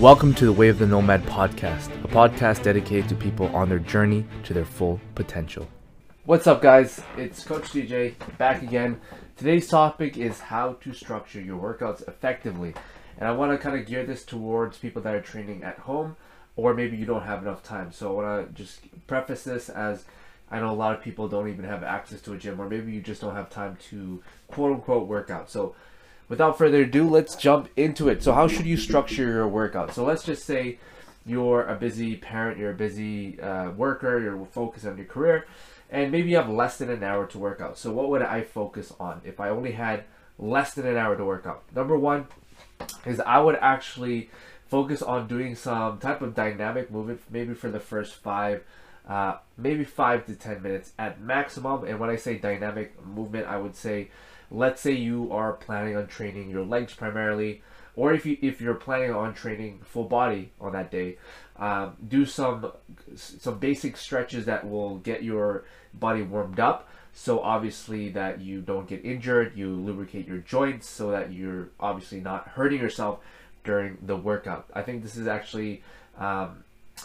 Welcome to the Way of the Nomad podcast, a podcast dedicated to people on their journey to their full potential. What's up, guys? It's Coach DJ back again. Today's topic is how to structure your workouts effectively. And I want to kind of gear this towards people that are training at home or maybe you don't have enough time. So I want to just preface this as I know a lot of people don't even have access to a gym, or maybe you just don't have time to quote unquote work out. So without further ado, let's jump into it. So, how should you structure your workout? So, let's just say you're a busy parent, you're a busy uh, worker, you're focused on your career, and maybe you have less than an hour to work out. So, what would I focus on if I only had less than an hour to work out? Number one is I would actually focus on doing some type of dynamic movement, maybe for the first five. Uh, maybe five to ten minutes at maximum. And when I say dynamic movement, I would say let's say you are planning on training your legs primarily or if you if you're planning on training full body on that day um, do some some basic stretches that will get your body warmed up. So obviously that you don't get injured you lubricate your joints so that you're obviously not hurting yourself during the workout. I think this is actually um,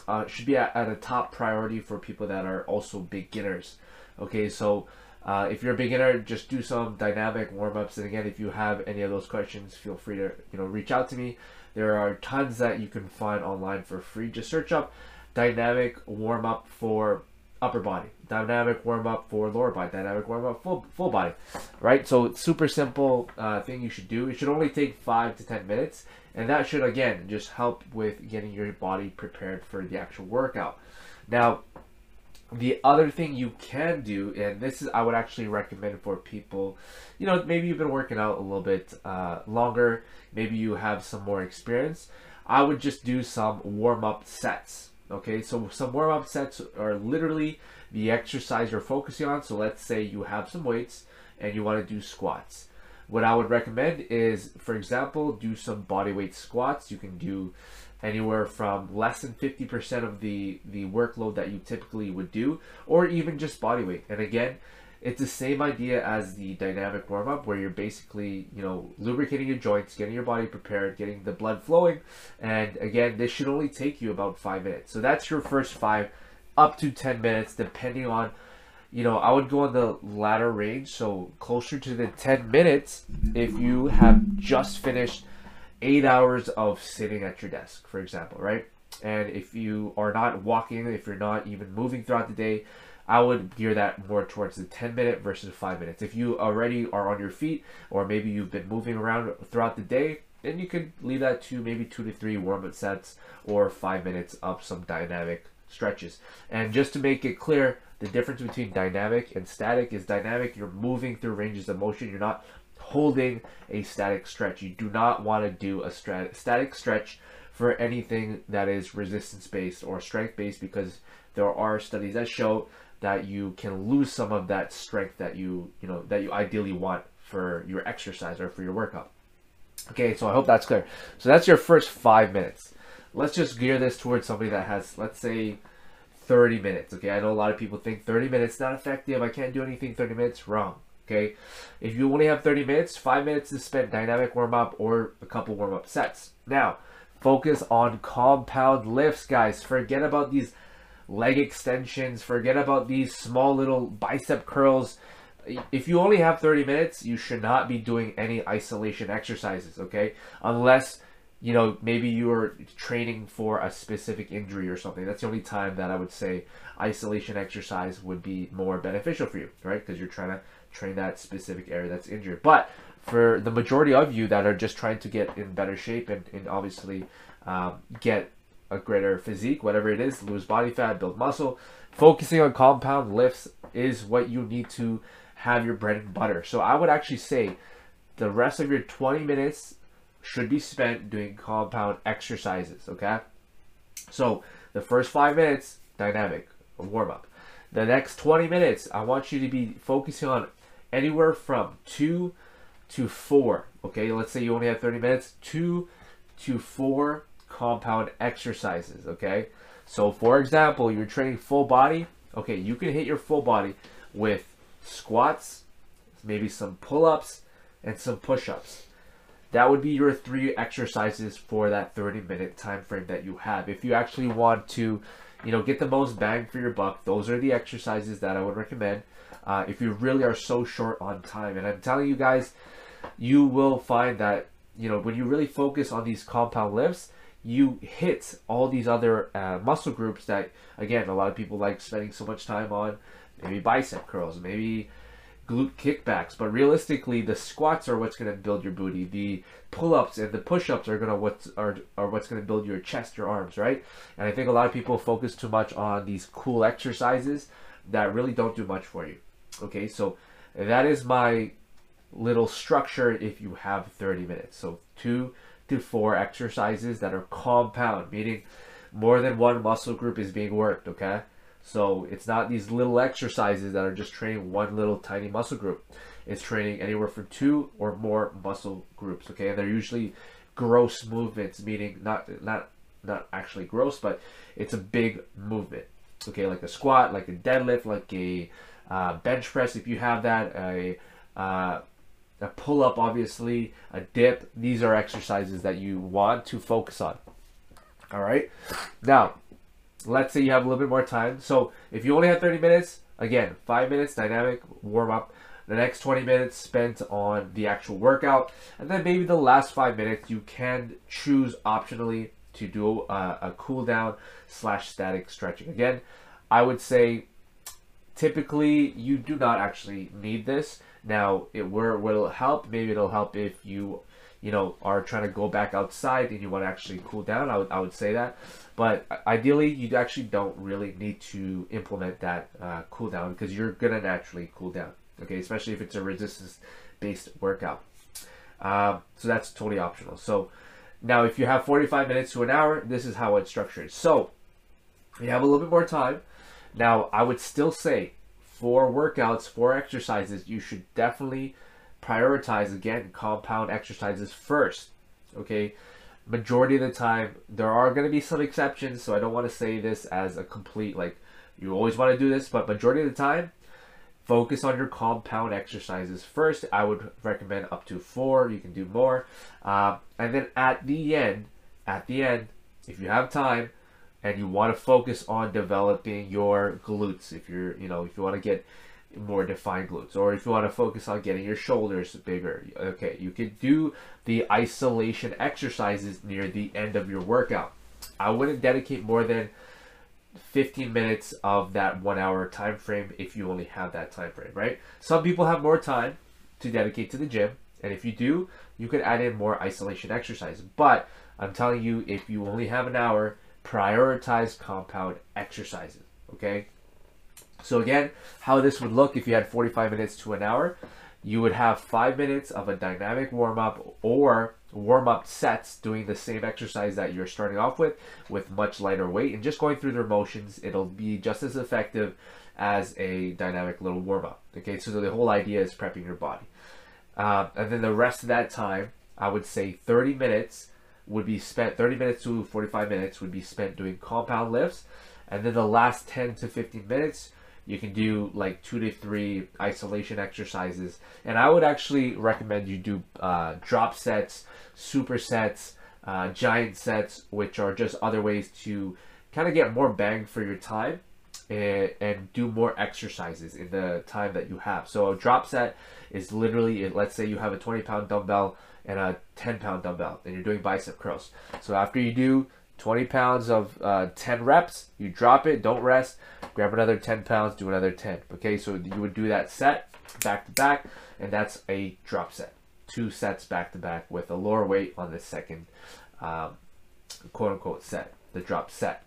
uh, should be at, at a top priority for people that are also beginners. Okay so uh, if you're a beginner, just do some dynamic warm ups. And again, if you have any of those questions, feel free to you know reach out to me. There are tons that you can find online for free. Just search up dynamic warm up for upper body, dynamic warm up for lower body, dynamic warm up full full body, right? So it's super simple uh, thing you should do. It should only take five to ten minutes, and that should again just help with getting your body prepared for the actual workout. Now, the other thing you can do, and this is I would actually recommend for people, you know, maybe you've been working out a little bit uh, longer, maybe you have some more experience. I would just do some warm up sets. Okay, so some warm up sets are literally the exercise you're focusing on. So let's say you have some weights and you want to do squats. What I would recommend is, for example, do some body weight squats. You can do anywhere from less than 50% of the the workload that you typically would do or even just body weight. And again it's the same idea as the dynamic warm up where you're basically you know lubricating your joints getting your body prepared getting the blood flowing. And again this should only take you about five minutes. So that's your first five up to 10 minutes depending on you know i would go on the latter range. So closer to the 10 minutes if you have just finished eight hours of sitting at your desk, for example, right? And if you are not walking, if you're not even moving throughout the day, I would gear that more towards the 10 minute versus 5 minutes. If you already are on your feet, or maybe you've been moving around throughout the day, then you could leave that to maybe two to three warm up sets or five minutes of some dynamic stretches. And just to make it clear, the difference between dynamic and static is dynamic, you're moving through ranges of motion, you're not holding a static stretch. You do not want to do a static stretch for anything that is resistance based or strength based because there are studies that show that you can lose some of that strength that you you know that you ideally want for your exercise or for your workout. Okay, so I hope that's clear. So that's your first five minutes. Let's just gear this towards somebody that has, let's say, 30 minutes. Okay, I know a lot of people think 30 minutes not effective. I can't do anything 30 minutes. Wrong. Okay, if you only have 30 minutes, five minutes to spend dynamic warm up or a couple warm up sets. Now, focus on compound lifts, guys. Forget about these leg extensions, forget about these small little bicep curls. If you only have 30 minutes, you should not be doing any isolation exercises, okay? Unless you know, maybe you're training for a specific injury or something. That's the only time that I would say isolation exercise would be more beneficial for you, right? Because you're trying to train that specific area that's injured. But for the majority of you that are just trying to get in better shape and, and obviously um, get a greater physique, whatever it is, lose body fat, build muscle, focusing on compound lifts is what you need to have your bread and butter. So I would actually say the rest of your 20 minutes should be spent doing compound exercises, okay? So the first five minutes, dynamic, warm up. The next 20 minutes, I want you to be focusing on anywhere from two to four. Okay, let's say you only have 30 minutes, two to four compound exercises. Okay, so for example, you're training full body. Okay, you can hit your full body with squats, maybe some pull ups, and some push ups. that would be your three exercises for that 30 minute time frame that you have. If you actually want to, you know, get the most bang for your buck, those are the exercises that I would recommend. Uh, if you really are so short on time, and I'm telling you guys, you will find that you know when you really focus on these compound lifts, you hit all these other uh, muscle groups that again a lot of people like spending so much time on maybe bicep curls maybe glute kickbacks but realistically the squats are what's going to build your booty the pull-ups and the push-ups are going to what are, are what's going to build your chest your arms right? And i think a lot of people focus too much on these cool exercises that really don't do much for you okay so that is my little structure if you have 30 minutes so two to four exercises that are compound, meaning more than one muscle group is being worked, okay? So it's not these little exercises that are just training one little tiny muscle group. It's training anywhere from two or more muscle groups, okay? And they're usually gross movements, meaning not not not actually gross, but it's a big movement, okay? Like a squat, like a deadlift, like a uh, bench press, if you have that, a uh, a pull up, obviously, a dip. These are exercises that you want to focus on. All right. Now, let's say you have a little bit more time. So if you only have 30 minutes, again, five minutes dynamic warm up. The next 20 minutes spent on the actual workout, and then maybe the last five minutes you can choose optionally to do a, a cool down slash static stretching. Again, I would say typically you do not actually need this now, it where will help? Maybe it'll help if you, you know, are trying to go back outside and you want to actually cool down. I would, I would say that. But ideally, you actually don't really need to implement that uh, cool down because you're gonna naturally cool down. Okay, especially if it's a resistance-based workout. Um, so that's totally optional. So now, if you have 45 minutes to an hour, this is how it's structured. So you have a little bit more time. Now, I would still say for workouts, for exercises, you should definitely prioritize again compound exercises first. Okay, majority of the time there are going to be some exceptions, so I don't want to say this as a complete like you always want to do this, but majority of the time focus on your compound exercises first. I would recommend up to four. You can do more, uh, and then at the end, at the end, if you have time, and you want to focus on developing your glutes if you're you know if you want to get more defined glutes or if you want to focus on getting your shoulders bigger. Okay you can do the isolation exercises near the end of your workout. I wouldn't dedicate more than 15 minutes of that one hour time frame if you only have that time frame right? Some people have more time to dedicate to the gym and if you do you could add in more isolation exercise but i'm telling you if you only have an hour prioritize compound exercises. Okay. So again, how this would look if you had 45 minutes to an hour, you would have five minutes of a dynamic warm up or warm up sets doing the same exercise that you're starting off with with much lighter weight and just going through their motions. It'll be just as effective as a dynamic little warm up. Okay, so the whole idea is prepping your body. Uh, and then the rest of that time, I would say 30 minutes would be spent 30 minutes to 45 minutes would be spent doing compound lifts. And then the last 10 to 15 minutes you can do like two to three isolation exercises. And i would actually recommend you do uh, drop sets supersets uh, giant sets which are just other ways to kind of get more bang for your time and, and do more exercises in the time that you have. So a drop set is literally let's say you have a 20 pound dumbbell and a 10 pound dumbbell and you're doing bicep curls. So after you do 20 pounds of uh, 10 reps, you drop it, don't rest, grab another 10 pounds, do another 10. Okay, so you would do that set back to back, and that's a drop set. Two sets back to back with a lower weight on the second um, quote unquote set, the drop set.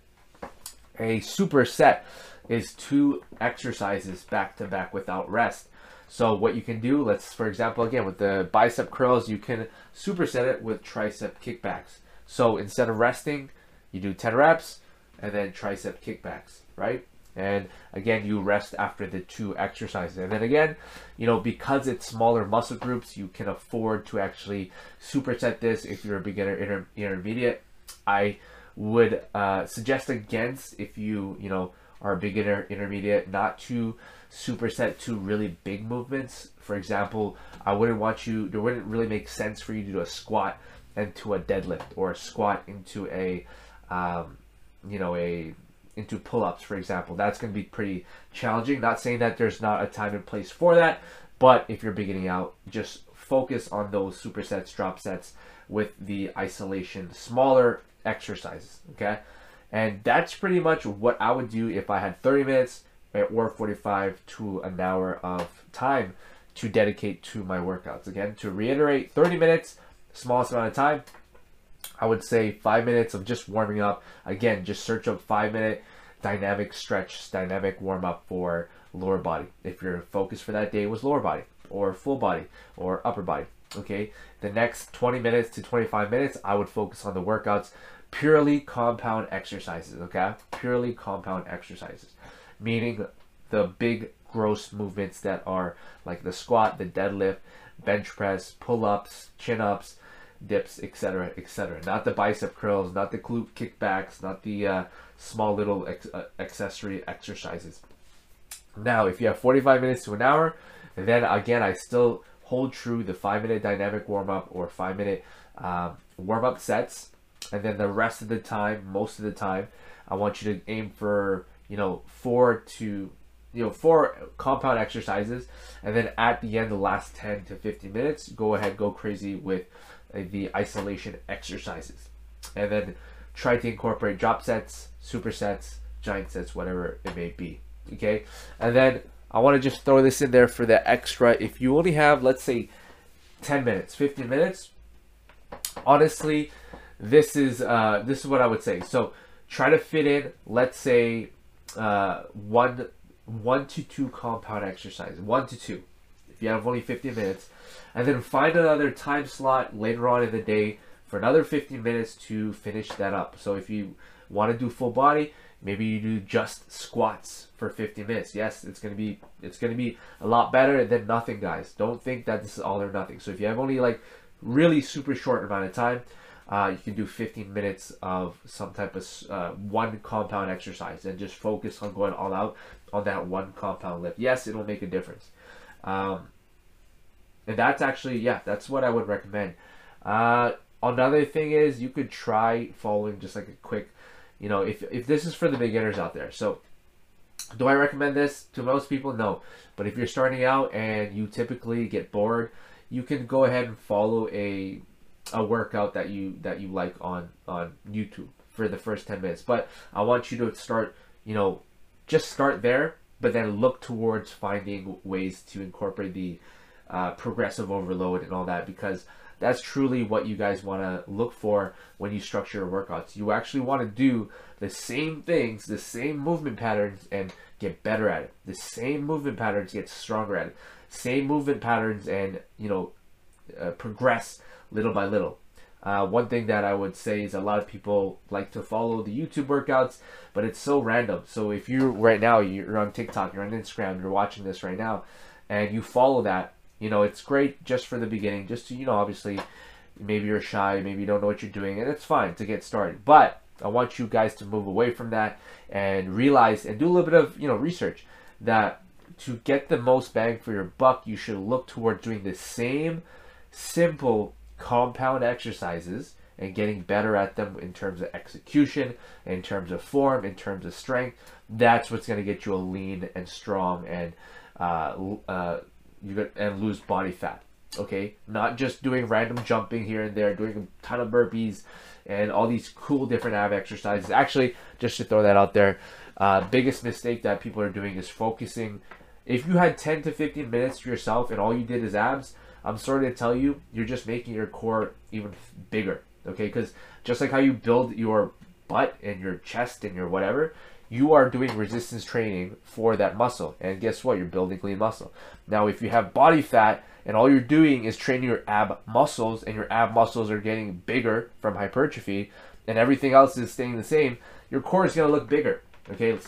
A super set is two exercises back to back without rest. So what you can do, let's for example again with the bicep curls, you can superset it with tricep kickbacks. So instead of resting, you do 10 reps and then tricep kickbacks, right? And again, you rest after the two exercises. And then again, you know, because it's smaller muscle groups, you can afford to actually superset this if you're a beginner, inter- intermediate. I would uh, suggest against if you, you know, are beginner, intermediate, not to superset to really big movements. For example, I wouldn't want you, it wouldn't really make sense for you to do a squat into a deadlift or a squat into a, um, you know, a into pull-ups, for example. That's going to be pretty challenging. Not saying that there's not a time and place for that, but if you're beginning out, just focus on those supersets, drop sets with the isolation, smaller exercises. Okay, and that's pretty much what I would do if I had 30 minutes or 45 to an hour of time to dedicate to my workouts. Again, to reiterate, 30 minutes, smallest amount of time. I would say five minutes of just warming up. Again, just search up five minute dynamic stretch, dynamic warm up for lower body. If your focus for that day was lower body or full body or upper body. Okay, the next 20 minutes to 25 minutes, I would focus on the workouts, purely compound exercises. Okay, purely compound exercises, meaning the big gross movements that are like the squat, the deadlift, bench press, pull ups, chin ups, dips, etc., etc. Not the bicep curls, not the glute kickbacks, not the uh, small little ex- uh, accessory exercises. Now, if you have 45 minutes to an hour, then again, I still hold true the five minute dynamic warm up or five minute um, warm up sets, and then the rest of the time, most of the time, I want you to aim for you know four to you know four compound exercises, and then at the end, the last 10 to 15 minutes, go ahead, go crazy with uh, the isolation exercises, and then try to incorporate drop sets, supersets, giant sets, whatever it may be. Okay, and then I want to just throw this in there for the extra. If you only have, let's say, 10 minutes, 15 minutes, honestly, this is uh, this is what I would say. So try to fit in, let's say, uh, one one to two compound exercises, one to two. If you have only 50 minutes, and then find another time slot later on in the day for another 15 minutes to finish that up. So if you want to do full body, maybe you do just squats for 50 minutes. Yes, it's gonna be it's gonna be a lot better than nothing, guys. Don't think that this is all or nothing. So if you have only like really super short amount of time, uh, you can do 15 minutes of some type of uh, one compound exercise and just focus on going all out on that one compound lift. Yes, it'll make a difference. Um, and that's actually yeah, that's what I would recommend. Uh, another thing is you could try following just like a quick you know, if, if this is for the beginners out there. So, do I recommend this to most people? No. But if you're starting out and you typically get bored, you can go ahead and follow a a workout that you that you like on on YouTube for the first 10 minutes. But I want you to start, you know, just start there, but then look towards finding ways to incorporate the uh, progressive overload and all that because that's truly what you guys want to look for when you structure your workouts. You actually want to do the same things, the same movement patterns, and get better at it. The same movement patterns, get stronger at it. Same movement patterns, and you know, uh, progress little by little. Uh, one thing that I would say is a lot of people like to follow the YouTube workouts, but it's so random. So if you right now you're on TikTok, you're on Instagram, you're watching this right now, and you follow that, you know, it's great just for the beginning, just to, you know, obviously, maybe you're shy, maybe you don't know what you're doing, and it's fine to get started. But I want you guys to move away from that and realize and do a little bit of, you know, research that to get the most bang for your buck, you should look toward doing the same simple compound exercises and getting better at them in terms of execution, in terms of form, in terms of strength. That's what's going to get you a lean and strong and uh, uh, you get and lose body fat. Okay, not just doing random jumping here and there, doing a ton of burpees and all these cool different ab exercises. Actually, just to throw that out there, uh, biggest mistake that people are doing is focusing. If you had 10 to 15 minutes to yourself and all you did is abs, I'm sorry to tell you, you're just making your core even bigger. Okay, because just like how you build your butt and your chest and your whatever, you are doing resistance training for that muscle. And guess what? You're building lean muscle. Now, if you have body fat and all you're doing is training your ab muscles and your ab muscles are getting bigger from hypertrophy and everything else is staying the same, your core is going to look bigger. Okay?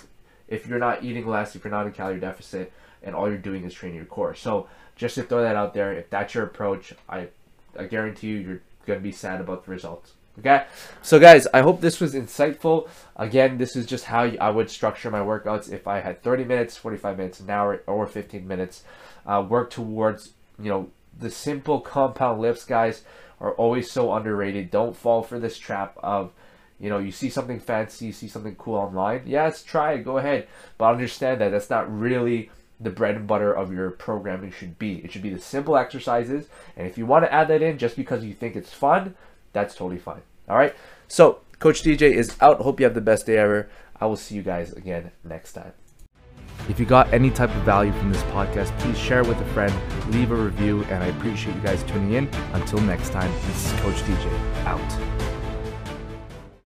If you're not eating less, if you're not in calorie deficit, and all you're doing is training your core. So, just to throw that out there, if that's your approach, I, I guarantee you, you're to be sad about the results. Okay, so guys, I hope this was insightful. Again, this is just how I would structure my workouts if I had 30 minutes, 45 minutes, an hour, or 15 minutes. Uh, work towards, you know, the simple compound lifts, guys, are always so underrated. Don't fall for this trap of, you know, you see something fancy, you see something cool online. Yes, try it, go ahead. But understand that that's not really the bread and butter of your programming should be. It should be the simple exercises. And if you want to add that in just because you think it's fun, that's totally fine. All right. So, Coach DJ is out. Hope you have the best day ever. I will see you guys again next time. If you got any type of value from this podcast, please share it with a friend, leave a review, and I appreciate you guys tuning in. Until next time, this is Coach DJ out.